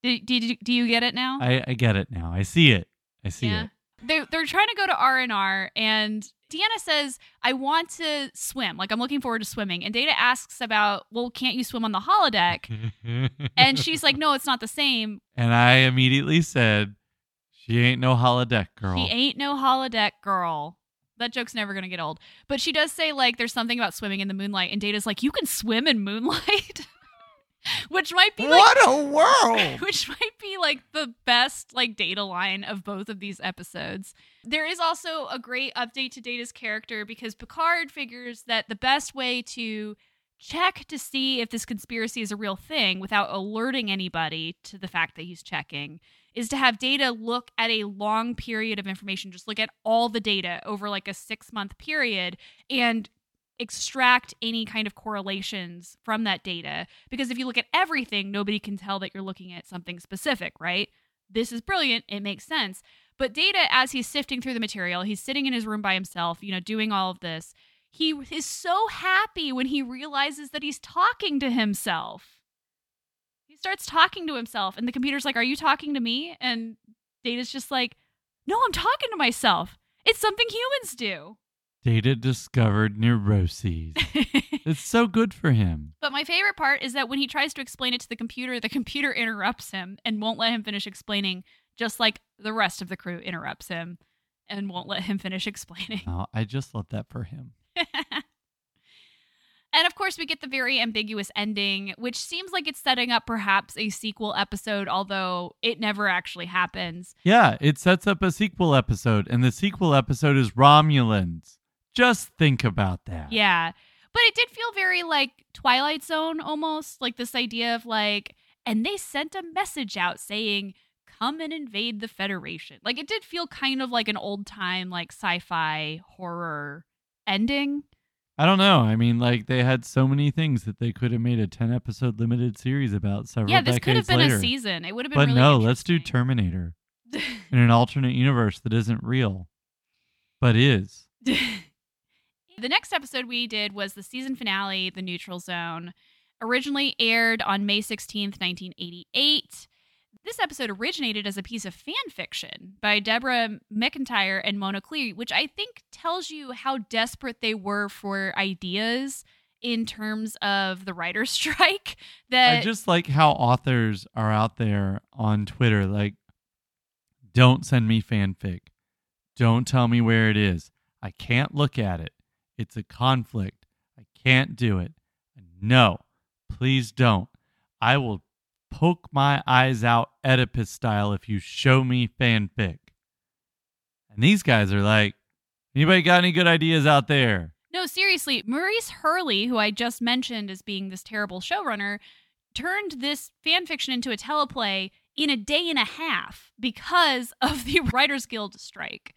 Yeah. Do, do, do you get it now? I, I get it now. I see it. I see it. They're they're trying to go to R and R, and Deanna says, "I want to swim. Like I'm looking forward to swimming." And Data asks about, "Well, can't you swim on the holodeck?" And she's like, [laughs] "No, it's not the same. and I immediately said, "She ain't no holodeck girl." She ain't no holodeck girl." That joke's never gonna get old. But she does say like there's something about swimming in the moonlight, and Data's like, "You can swim in moonlight," [laughs] which might be like what a world! [laughs] which might be like the best like data line of both of these episodes. There is also a great update to Data's character because Picard figures that the best way to check to see if this conspiracy is a real thing without alerting anybody to the fact that he's checking is to have data look at a long period of information just look at all the data over like a 6 month period and extract any kind of correlations from that data. Because if you look at everything nobody can tell that you're looking at something specific right? This is brilliant. It makes sense. But data as he's sifting through the material he's sitting in his room by himself you know doing all of this he is so happy when he realizes that he's talking to himself he starts talking to himself and the computer's like are you talking to me and data's just like no i'm talking to myself it's something humans do Data discovered neuroses. [laughs] it's so good for him. But my favorite part is that when he tries to explain it to the computer, the computer interrupts him and won't let him finish explaining, just like the rest of the crew interrupts him and won't let him finish [laughs] explaining. Oh, I just love that for him. And of course, we get the very ambiguous ending, which seems like it's setting up perhaps a sequel episode, although it never actually happens. Yeah, it sets up a sequel episode, and the sequel episode is Romulans. Just think about that. Yeah. But it did feel very like Twilight Zone almost, like this idea of like, and they sent a message out saying, come and invade the Federation. Like it did feel kind of like an old time, like sci fi horror ending. I don't know. I mean, like they had so many things that they could have made a ten episode limited series about several yeah, this could have been later. a season. It would have been but really no, let's do. Terminator [laughs] in an alternate universe that isn't real, but is. [laughs] the next episode we did was the season finale, The Neutral Zone. Originally aired on May 16th, 1988. This episode originated as a piece of fan fiction by Deborah McIntyre and Mona Cleary, which I think tells you how desperate they were for ideas in terms of the writer's [laughs] strike. That I just like how authors are out there on Twitter, like, don't send me fanfic. Don't tell me where it is. I can't look at it. It's a conflict. I can't do it. No, please don't. I will poke my eyes out Oedipus style if you show me fanfic. And these guys are like, anybody got any good ideas out there? No, seriously, Maurice Hurley, who I just mentioned as being this terrible showrunner, turned this fan fiction into a teleplay in a day and a half because of the [laughs] Writers Guild strike.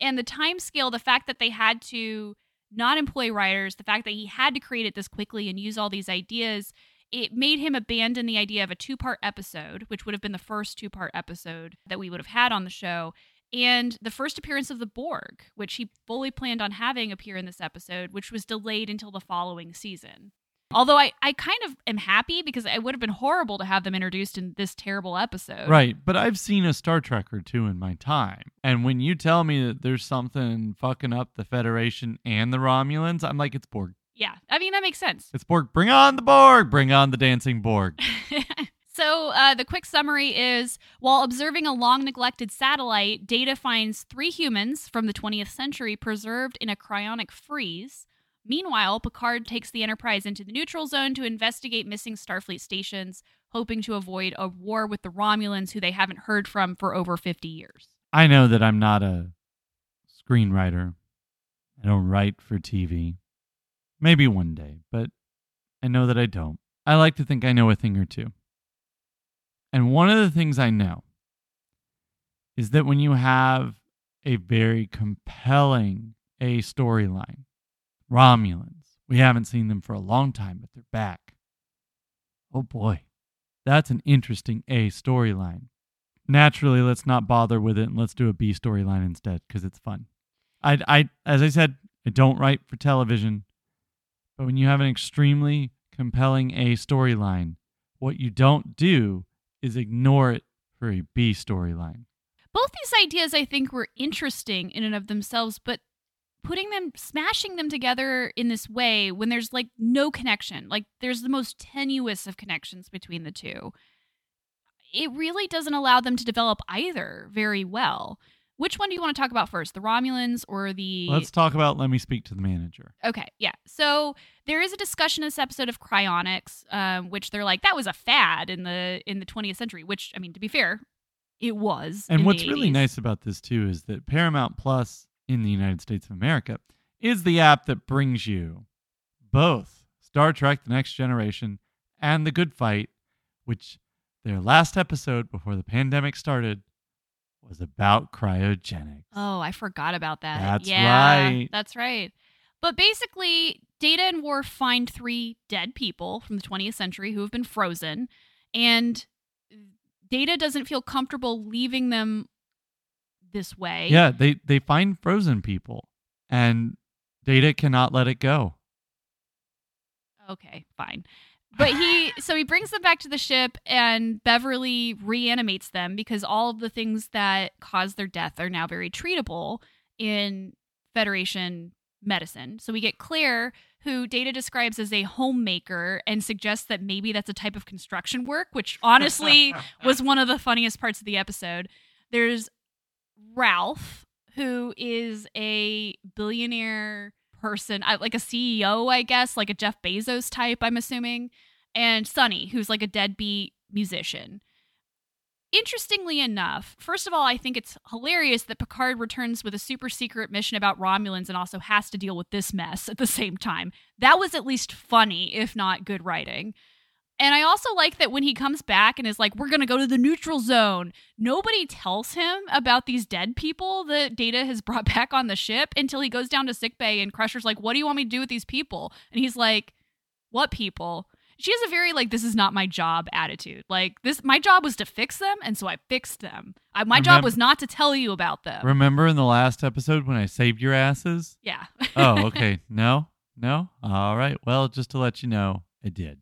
And the time scale, the fact that they had to not employ writers, the fact that he had to create it this quickly and use all these ideas, it made him abandon the idea of a two part episode, which would have been the first two part episode that we would have had on the show, and the first appearance of the Borg, which he fully planned on having appear in this episode, which was delayed until the following season. Although I, I kind of am happy because it would have been horrible to have them introduced in this terrible episode. Right, but I've seen a Star Trek or two in my time. And when you tell me that there's something fucking up the Federation and the Romulans, I'm like, it's Borg. Yeah. I mean, that makes sense. It's Borg. Bring on the Borg. Bring on the dancing Borg. [laughs] so, uh, the quick summary is while observing a long neglected satellite, Data finds three humans from the 20th century preserved in a cryonic freeze. Meanwhile, Picard takes the Enterprise into the neutral zone to investigate missing Starfleet stations, hoping to avoid a war with the Romulans, who they haven't heard from for over 50 years. I know that I'm not a screenwriter. I don't write for TV. Maybe one day, but I know that I don't. I like to think I know a thing or two. And one of the things I know is that when you have a very compelling A storyline, Romulans, we haven't seen them for a long time, but they're back. Oh boy, that's an interesting A storyline. Naturally, let's not bother with it and let's do a B storyline instead because it's fun. I, I, as I said, I don't write for television, but when you have an extremely compelling A storyline. What you don't do is ignore it for a B storyline. Both these ideas I think were interesting in and of themselves, but putting them smashing them together in this way when there's like no connection, like there's the most tenuous of connections between the two. It really doesn't allow them to develop either very well. Which one do you want to talk about first, the Romulans or the? Let's talk about. Let me speak to the manager. Okay, yeah. So there is a discussion in this episode of cryonics, um, which they're like that was a fad in the in the 20th century. Which I mean, to be fair, it was. And what's really nice about this too is that Paramount Plus in the United States of America is the app that brings you both Star Trek: The Next Generation and The Good Fight, which their last episode before the pandemic started was about cryogenics. Oh, I forgot about that. That's yeah, right. That's right. But basically, Data and Worf find three dead people from the 20th century who have been frozen, and Data doesn't feel comfortable leaving them this way. Yeah, they they find frozen people, and Data cannot let it go. Okay, fine. But he so he brings them back to the ship and Beverly reanimates them because all of the things that caused their death are now very treatable in Federation medicine. So we get Claire, who Data describes as a homemaker and suggests that maybe that's a type of construction work, which honestly [laughs] was one of the funniest parts of the episode. There's Ralph, who is a billionaire person, like a CEO, I guess, like a Jeff Bezos type, I'm assuming, and Sonny, who's like a deadbeat musician. Interestingly enough, first of all, I think it's hilarious that Picard returns with a super secret mission about Romulans and also has to deal with this mess at the same time. That was at least funny, if not good writing. And I also like that when he comes back and is like, we're going to go to the neutral zone, nobody tells him about these dead people that Data has brought [laughs] back on the ship until he goes down to sickbay and Crusher's like, what do you want me to do with these people? And he's like, what people? She has a very like this is not my job attitude. Like this my job was to fix them and so I fixed them. I, my job was not to tell you about them. Remember in the last episode when I saved your asses? yeah. Oh, [laughs] okay. no, no. All right. Well, just to let you know, I did.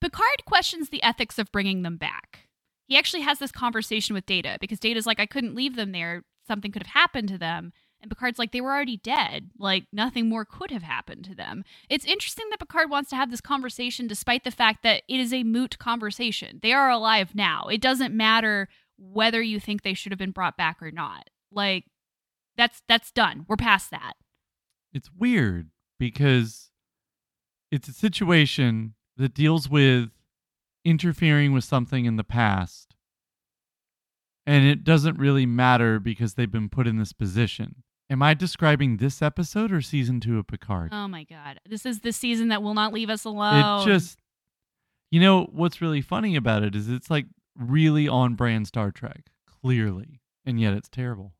Picard questions the ethics of bringing them back. He actually has this conversation with Data because Data's like, I couldn't leave them there. Something could have happened to them. And Picard's like, they were already dead. Like, nothing more could have happened to them. It's interesting that Picard wants to have this conversation despite the fact that it is a moot conversation. They are alive now. It doesn't matter whether you think they should have been brought back or not. Like, that's that's done. We're past that. It's weird because it's a situation that deals with interfering with something in the past. And it doesn't really matter because they've been put in this position. Am I describing this episode or season two of Picard? Oh my god. This is the season that will not leave us alone. It just, you know, what's really funny about it is it's like really on brand Star Trek, clearly, and yet it's terrible.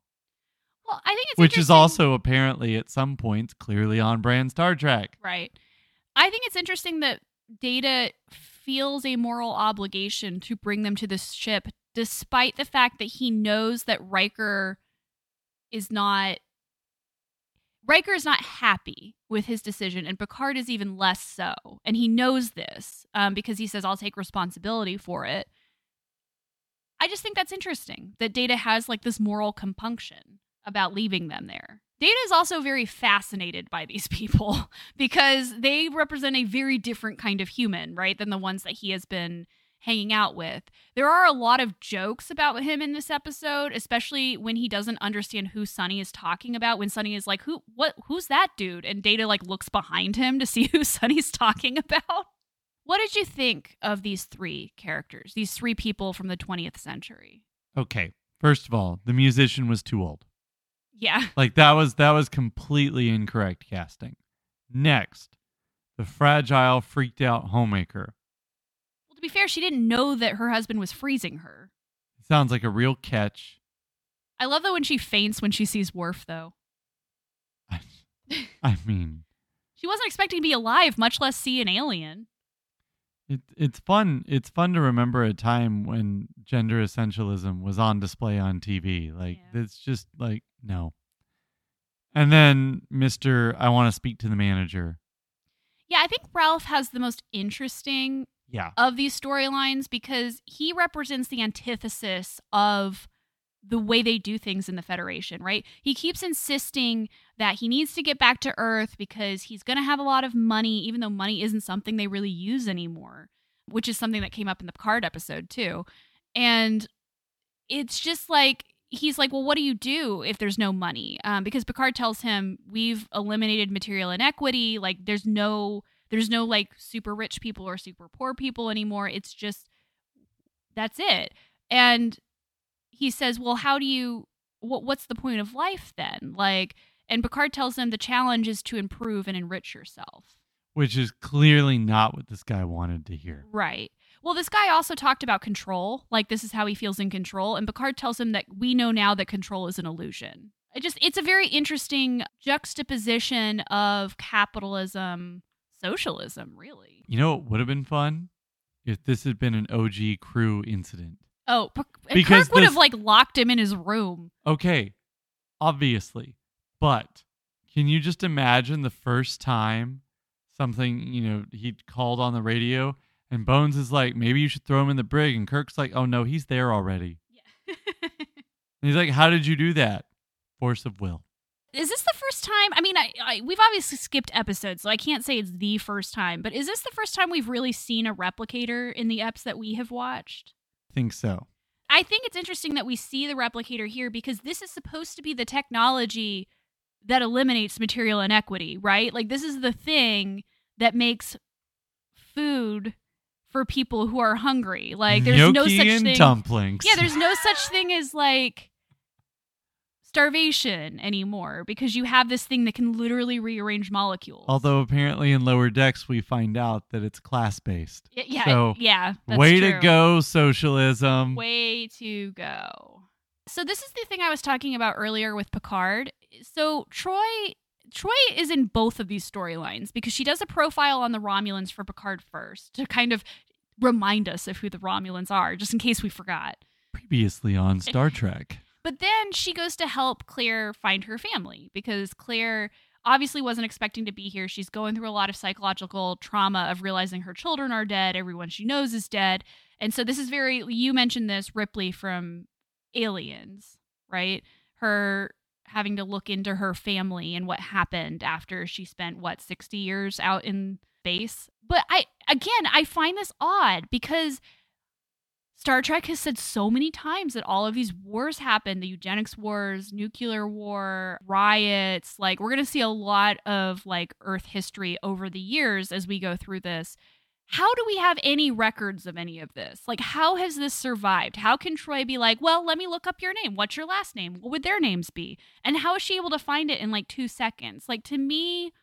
well, I think it's Which is also apparently at some points clearly on brand Star Trek. Right. I think it's interesting that Data feels a moral obligation to bring them to this ship, despite the fact that he knows that Riker is not. Riker is not happy with his decision, and Picard is even less so. And he knows this um, because he says, I'll take responsibility for it. I just think that's interesting that Data has like this moral compunction about leaving them there. Data is also very fascinated by these [laughs] people because they represent a very different kind of human, right, than the ones that he has been hanging out with. There are a lot of jokes about him in this episode, especially when he doesn't understand who Sunny is talking about. When Sunny is like, "Who what who's that dude?" and Data like looks behind him to see [laughs] who Sunny's talking about. What did you think of these three characters? These three people from the 20th century? Okay. First of all, the musician was too old. Yeah. [laughs] Like that was that was completely incorrect casting. Next, the fragile, freaked out homemaker. Well, to be fair, she didn't know that her husband was freezing her. Sounds like a real catch. I love that when she faints when she sees Worf, though. I, [laughs] I mean, She wasn't expecting to be alive, much less see an alien. It, it's fun. It's fun to remember a time when gender essentialism was on display on TV. Like Yeah. it's just like no. And then Mister, I want to speak to the manager. Yeah, I think Ralph has the most interesting Yeah. of these storylines because he represents the antithesis of the way they do things in the Federation, right? He keeps insisting that he needs to get back to Earth because he's going to have a lot of money, even though money isn't something they really use anymore, which is something that came up in the Picard episode, too. And it's just like, he's like, well, what do you do if there's no money? Um, because Picard tells him, we've eliminated material inequity. Like, there's no there's no like super rich people or super poor people anymore. It's just that's it. And he says, "Well, how do you what what's the point of life then?" Like and Picard tells him the challenge is to improve and enrich yourself. Which is clearly not what this guy wanted to hear. Right. Well, this guy also talked about control, like this is how he feels in control, and Picard tells him that we know now that control is an illusion. It just it's a very interesting juxtaposition of capitalism socialism, really. You know what would have been fun? If this had been an OG crew incident. Oh, Because Kirk would this- have like locked him in his room. Okay, obviously. But can you just imagine the first time something, you know, he called on the radio and Bones is like, maybe you should throw him in the brig. And Kirk's like, oh no, he's there already. Yeah. And [laughs] he's like, how did you do that? Force of will. is this the first time? I mean, I, I we've obviously skipped episodes, so I can't say it's the first time. But is this the first time we've really seen a replicator in the eps that we have watched? Think so. I think it's interesting that we see the replicator here because this is supposed to be the technology that eliminates material inequity, right? Like this is the thing that makes food for people who are hungry. Like there's no such and thing. dumplings. Yeah, there's no such thing as like starvation anymore because you have this thing that can literally rearrange molecules. Although apparently in lower decks we find out that it's class based. Yeah, so, yeah, that's Way to go, socialism. Way to go. So this is the thing I was talking about earlier with Picard. So Troi Troi is in both of these storylines because she does a profile on the Romulans for Picard first to kind of remind us of who the Romulans are, just in case we forgot. Previously on Star [laughs] Trek. But then she goes to help Claire find her family because Claire obviously wasn't expecting to be here. She's going through a lot of psychological trauma of realizing her children are dead, everyone she knows is dead. And so this is very you mentioned this Ripley from Aliens, right? Her having to look into her family and what happened after she spent what 60 years out in space. But I again, I find this odd because Star Trek has said so many times that all of these wars happen the eugenics wars, nuclear war, riots. Like, we're going to see a lot of like Earth history over the years as we go through this. How do we have any records of any of this? Like, how has this survived? How can Troi be like, well, let me look up your name. What's your last name? What would their names be? And how is she able to find it in like two seconds? Like, to me,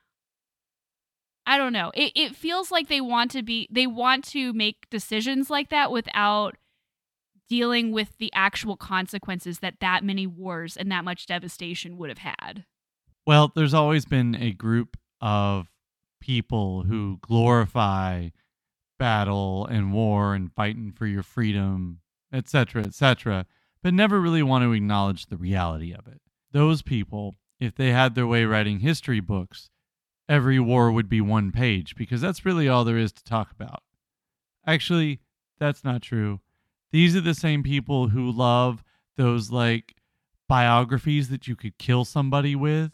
I don't know. It, it feels like they want to be, they want to make decisions like that without dealing with the actual consequences that that many wars and that much devastation would have had. Well, there's always been a group of people who glorify battle and war and fighting for your freedom, etc., etc., but never really want to acknowledge the reality of it. Those people, if they had their way writing history books, every war would be one page because that's really all there is to talk about. Actually, that's not true. These are the same people who love those like biographies that you could kill somebody with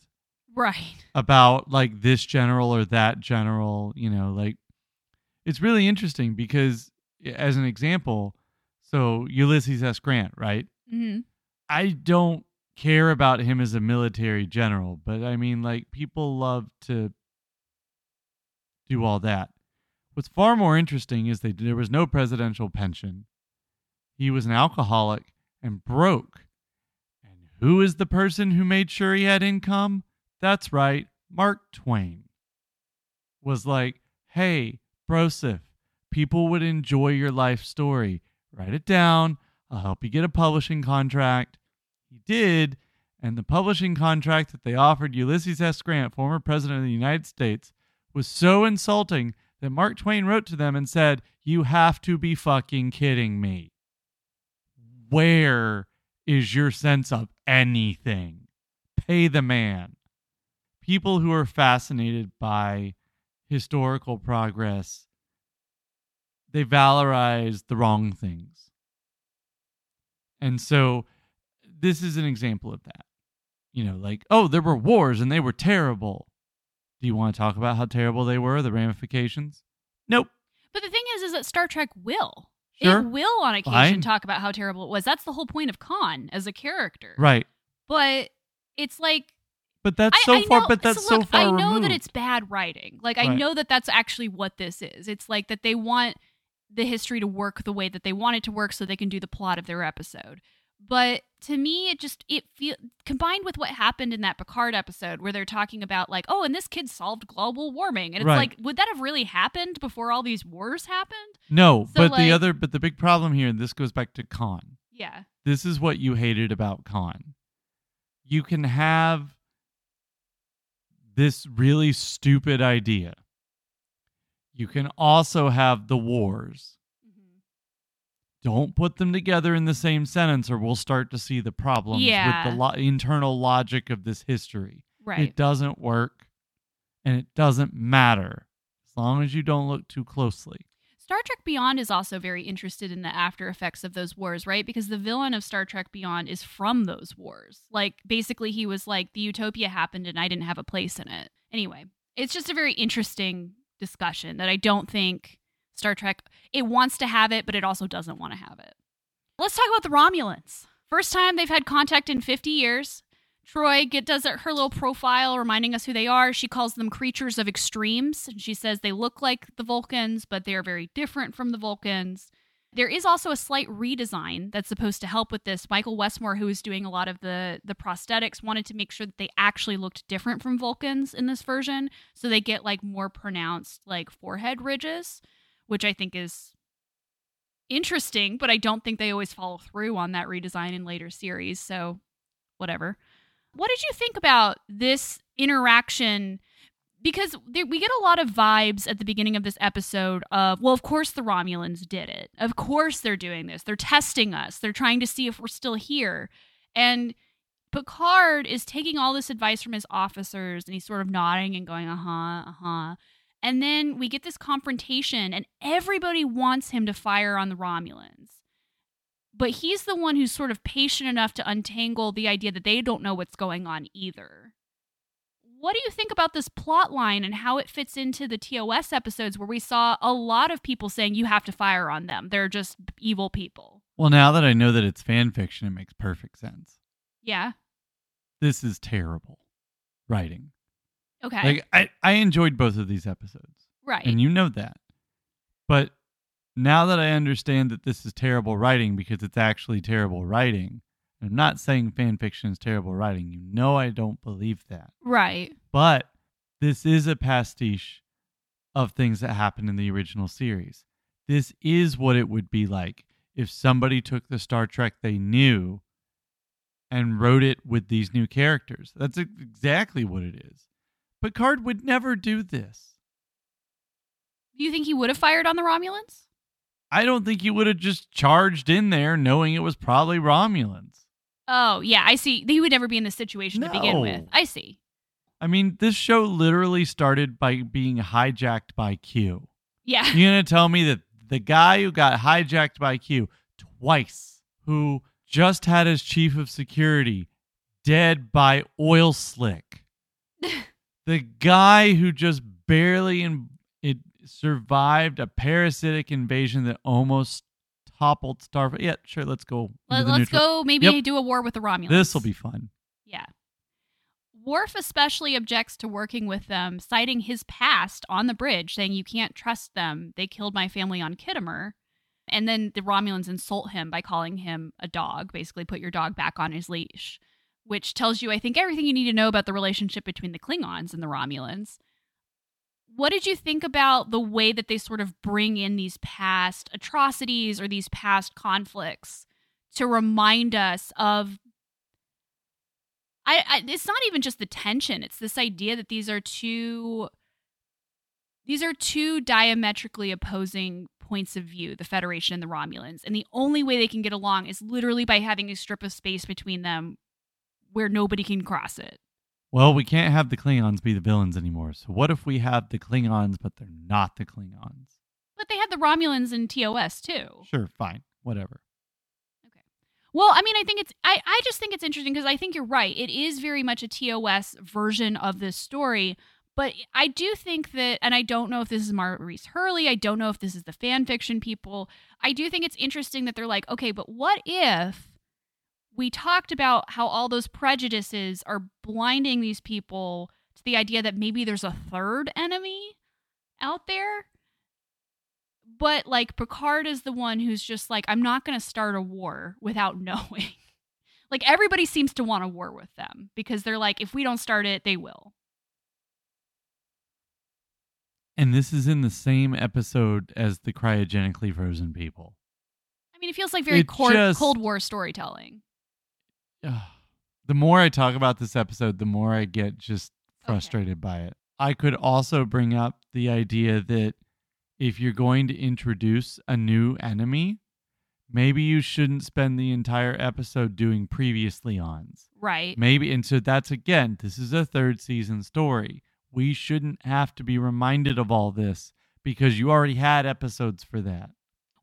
Right. about like this general or that general, you know, like it's really interesting because as an example, so Ulysses S. Grant, right? hmm I don't care about him as a military general, but I mean like people love to do all that. What's far more interesting is that there was no presidential pension. He was an alcoholic and broke. And who is the person who made sure he had income? That's right, Mark Twain. Was like, hey, Broseph, people would enjoy your life story. Write it down. I'll help you get a publishing contract. He did, and the publishing contract that they offered Ulysses S. Grant, former president of the United States, was so insulting that Mark Twain wrote to them and said, You have to be fucking kidding me. Where is your sense of anything? Pay the man. People who are fascinated by historical progress, they valorize the wrong things. And so this is an example of that. You know, like, oh, there were wars and they were terrible. Do you want to talk about how terrible they were, the ramifications? Nope. But the thing is, is that Star Trek will. Sure. It will on occasion Fine. talk about how terrible it was. That's the whole point of Khan as a character. Right. But it's like But that's I- so I far know- but that's so, look, so far I know removed. that it's bad writing. Like I know that that's actually what this is. It's like that they want the history to work the way that they want it to work so they can do the plot of their episode. But to me it just it feel combined with what happened in that Picard episode where they're talking about like, oh, and this kid solved global warming. And it's Right. like, would that have really happened before all these wars happened? No, So, but the other but the big problem here, and this goes back to Khan. Yeah. This is what you hated about Khan. You can have this really stupid idea. You can also have the wars. Don't put them together in the same sentence, or we'll start to see the problems Yeah. with the lo- internal logic of this history. Right. It doesn't work, and it doesn't matter as long as you don't look too closely. Star Trek Beyond is also very interested in the after effects of those wars, right? Because the villain of Star Trek Beyond is from those wars. Like, basically, he was like, the utopia happened and I didn't have a place in it. Anyway, it's just a very interesting discussion that I don't think Star Trek, it wants to have it, but it also doesn't want to have it. Let's talk about the Romulans. First time they've had contact in 50 years. Troi get, does her little profile reminding us who they are. She calls them creatures of extremes. She says they look like the Vulcans, but they are very different from the Vulcans. There is also a slight redesign that's supposed to help with this. Michael Westmore, who is doing a lot of the the prosthetics, wanted to make sure that they actually looked different from Vulcans in this version, so they get like more pronounced like forehead ridges, which I think is interesting, but I don't think they always follow through on that redesign in later series. So, whatever. What did you think about this interaction? Because we get a lot of vibes at the beginning of this episode of, well, of course the Romulans did it. Of course they're doing this. They're testing us. They're trying to see if we're still here. And Picard is taking all this advice from his officers and he's sort of nodding and going, uh huh, uh huh. And then we get this confrontation, and everybody wants him to fire on the Romulans. But he's the one who's sort of patient enough to untangle the idea that they don't know what's going on either. What do you think about this plot line and how it fits into the TOS episodes where we saw a lot of people saying you have to fire on them? They're just evil people. Well, now that I know that it's fan fiction, it makes perfect sense. Yeah. This is terrible writing. Okay. Like I, I enjoyed both of these episodes. right. And you know that. But now that I understand that this is terrible writing because it's actually terrible writing, I'm not saying fan fiction is terrible writing. You know I don't believe that. right. But this is a pastiche of things that happened in the original series. This is what it would be like if somebody took the Star Trek they knew and wrote it with these new characters. That's exactly what it is. Picard would never do this. Do you think he would have fired on the Romulans? I don't think he would have just charged in there knowing it was probably Romulans. Oh, yeah, I see. He would never be in this situation to begin with. I see. I mean, this show literally started by being hijacked by Q. Yeah. You're going to tell me that the guy who got hijacked by Q twice, who just had his chief of security dead by oil slick, [laughs] the guy who just barely in, it survived a parasitic invasion that almost toppled Starfleet. Yeah, sure, let's go. Let, us go maybe Yep. do a war with the Romulans. This will be fun. Yeah. Worf especially objects to working with them, citing his past on the bridge, saying, You can't trust them. They killed my family on Khitomer. And then the Romulans insult him by calling him a dog, basically, put your dog back on his leash, which tells you, I think, everything you need to know about the relationship between the Klingons and the Romulans. What did you think about the way that they sort of bring in these past atrocities or these past conflicts to remind us of I, I it's not even just the tension it's this idea that these are two these are two diametrically opposing points of view the federation and the romulans and the only way they can get along is literally by having a strip of space between them where nobody can cross it well, we can't have the Klingons be the villains anymore. So what if we have the Klingons, but they're not the Klingons? But they had the Romulans in TOS too. Sure, fine, whatever. Okay. Well, I mean, I think it's I, I just think it's interesting because I think you're right. It is very much a TOS version of this story. But I do think that, and I don't know if this is Maurice Hurley, I don't know if this is the fan fiction people. I do think it's interesting that they're like, okay, but what if we talked about how all those prejudices are blinding these people to the idea that maybe there's a third enemy out there? But like Picard is the one who's just like, I'm not going to start a war without [laughs] knowing. like everybody seems to want a war with them because they're like, if we don't start it, they will. And this is in the same episode as the cryogenically frozen people. I mean, it feels like very Cold, just- Cold War storytelling. The more I talk about this episode, the more I get just frustrated by it. I could also bring up the idea that if you're going to introduce a new enemy, maybe you shouldn't spend the entire episode doing previously ons. Right. Maybe, and so that's again, this is a third season story. We shouldn't have to be reminded of all this because you already had episodes for that.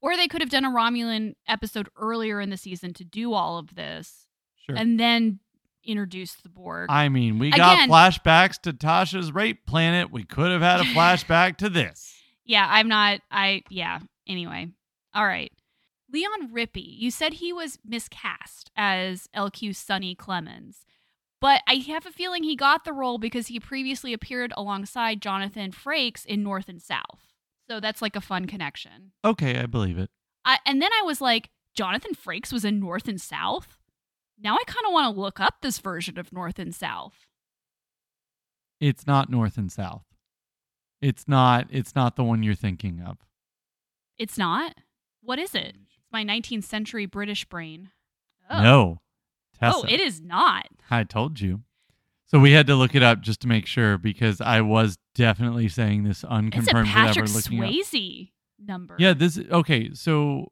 Or they could have done a Romulan episode earlier in the season to do all of this Sure. and then introduce the Borg. I mean, we got flashbacks to Tasha's rape planet. We could have had a [laughs] flashback to this. yeah, I'm not. I, yeah. Anyway. All right. Leon Rippy, you said he was miscast as LQ Sonny Clemonds, but I have a feeling he got the role because he previously appeared alongside Jonathan Frakes in North and South. So that's like a fun connection. Okay, I believe it. I, and then I was like, Jonathan Frakes was in North and South? Now I kind of want to look up this version of North and South. It's not north and south. It's not it's not the one you're thinking of. It's not? What is it? It's my 19th century British brain. Oh. No. Tessa. Oh, it is not. I told you. So we had to look it up just to make sure because I was definitely saying this It's a unconfirmed without Patrick ever looking up. Swayze number. Yeah, this okay, so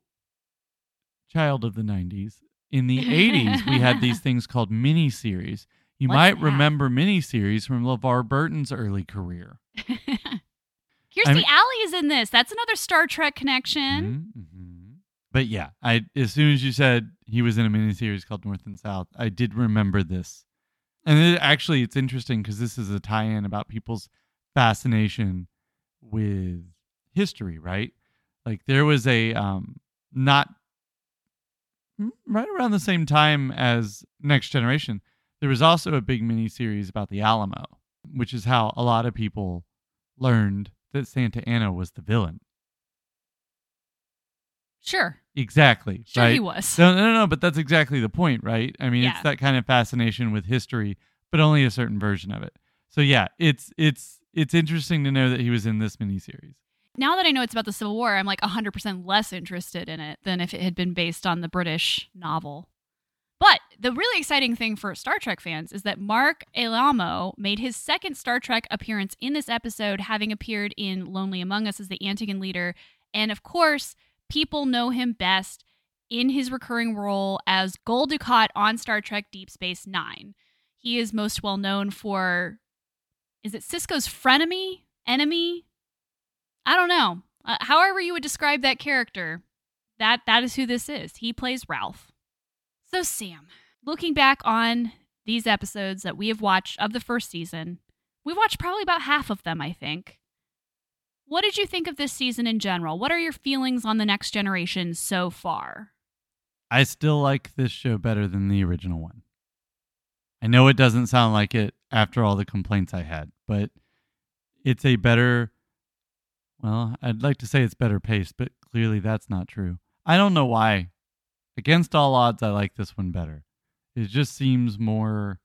child of the 90s. In the 80s, we had these [laughs] things called mini series. You What's might that? remember mini series from LeVar Burton's early career. [laughs] here's I mean- Alley is in this. That's another Star Trek connection. Mhm, mhm. But yeah, I as soon as you said he was in a miniseries called North and South, I did remember this. And it, actually, it's interesting because this is a tie-in about people's fascination with history, right? Like there was a um, not Mm, right around the same time as Next Generation. There was also a big mini series about the Alamo, which is how a lot of people learned that Santa Anna was the villain. Sure. Exactly. Sure right? he was. No, no, no, but that's exactly the point, right? I mean, Yeah. it's that kind of fascination with history, but only a certain version of it. So yeah, it's it's it's interesting to know that he was in this miniseries. Now that I know it's about the Civil War, I'm like 100% less interested in it than if it had been based on the British novel. But the really exciting thing for Star Trek fans is that Marc Alaimo made his second Star Trek appearance in this episode, having appeared in Lonely Among Us as the Antican leader. And of course, people know him best in his recurring role as Gul Dukat on Star Trek Deep Space Nine. He is most well known for, is it Sisko's frenemy? Enemy? I don't know. Uh, however you would describe that character, that that is who this is. He plays Ralph. So Sam, looking back on these episodes that we have watched of the first season, we've watched probably about half of them, I think. What did you think of this season in general? What are your feelings on the next generation so far? I still like this show better than the original one. I know it doesn't sound like it after all the complaints I had, but it's a better well, I'd like to say it's better paced, but clearly that's not true. I don't know why. Against all odds, I like this one better. It just seems more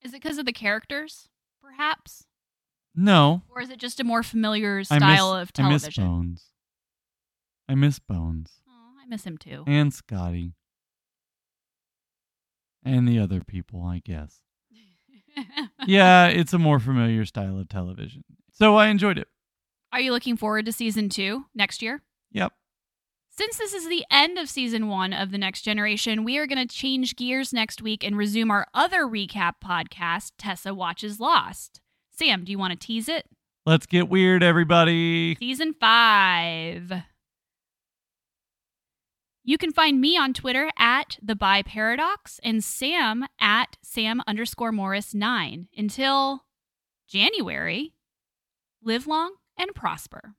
Is it because of the characters, perhaps? no. Or is it just a more familiar I miss, style of television? I miss? Bones. I miss Bones Oh, I miss him too. and Scotty and the other people, I guess. [laughs] yeah, it's a more familiar style of television. So I enjoyed it. Are you looking forward to season two next year? Yep. Since this is the end of season one of The Next Generation, we are going to change gears next week and resume our other recap podcast, Tessa Watches Lost. Sam, do you want to tease it? Let's get weird, everybody. Season five. You can find me on Twitter at the Bi Paradox and Sam at Sam underscore Morris nine. Until January, live long and prosper.